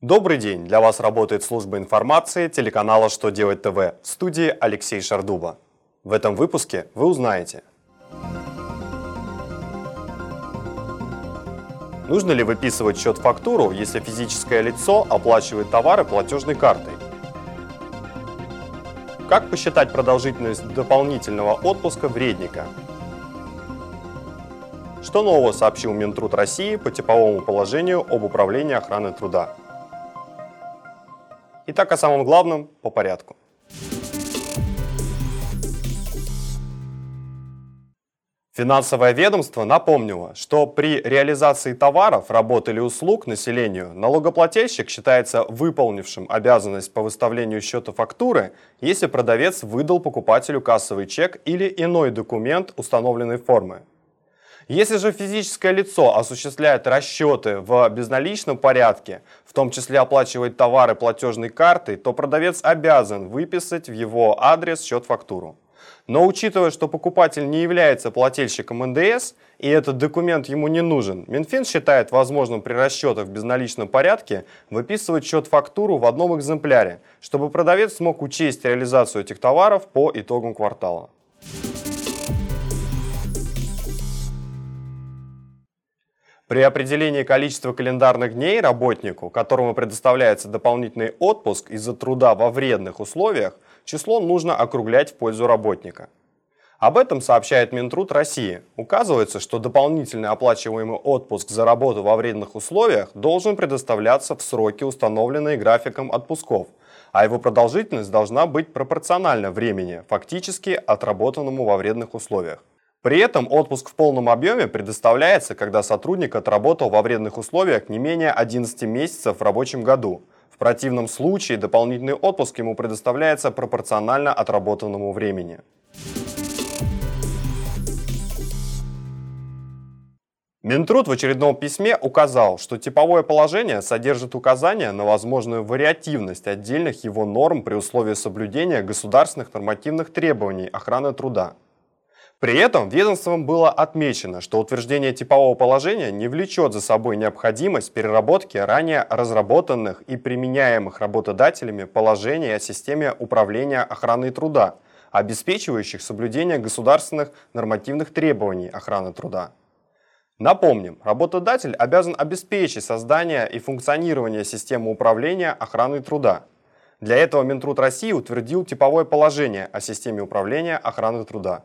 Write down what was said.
Добрый день! Для вас работает служба информации телеканала «Что делать ТВ» в студии Алексей Шардуба. В этом выпуске вы узнаете Нужно ли выписывать счет-фактуру, если физическое лицо оплачивает товары платежной картой? Как посчитать продолжительность дополнительного отпуска вредника? Что нового сообщил Минтруд России по типовому положению об управлении охраной труда? Итак, о самом главном по порядку. Финансовое ведомство напомнило, что при реализации товаров, работ или услуг населению налогоплательщик считается выполнившим обязанность по выставлению счета фактуры, если продавец выдал покупателю кассовый чек или иной документ установленной формы. Если же физическое лицо осуществляет расчеты в безналичном порядке, в том числе оплачивает товары платежной картой, то продавец обязан выписать в его адрес счет-фактуру. Но учитывая, что покупатель не является плательщиком НДС и этот документ ему не нужен, Минфин считает возможным при расчетах в безналичном порядке выписывать счет-фактуру в одном экземпляре, чтобы продавец смог учесть реализацию этих товаров по итогам квартала. При определении количества календарных дней работнику, которому предоставляется дополнительный отпуск из-за труда во вредных условиях, число нужно округлять в пользу работника. Об этом сообщает Минтруд России. Указывается, что дополнительный оплачиваемый отпуск за работу во вредных условиях должен предоставляться в сроки, установленные графиком отпусков, а его продолжительность должна быть пропорциональна времени, фактически отработанному во вредных условиях. При этом отпуск в полном объеме предоставляется, когда сотрудник отработал во вредных условиях не менее 11 месяцев в рабочем году. В противном случае дополнительный отпуск ему предоставляется пропорционально отработанному времени. Минтруд в очередном письме указал, что типовое положение содержит указания на возможную вариативность отдельных его норм при условии соблюдения государственных нормативных требований охраны труда. При этом ведомством было отмечено, что утверждение типового положения не влечет за собой необходимость переработки ранее разработанных и применяемых работодателями положений о системе управления охраной труда, обеспечивающих соблюдение государственных нормативных требований охраны труда. Напомним, работодатель обязан обеспечить создание и функционирование системы управления охраной труда. Для этого Минтруд России утвердил типовое положение о системе управления охраны труда.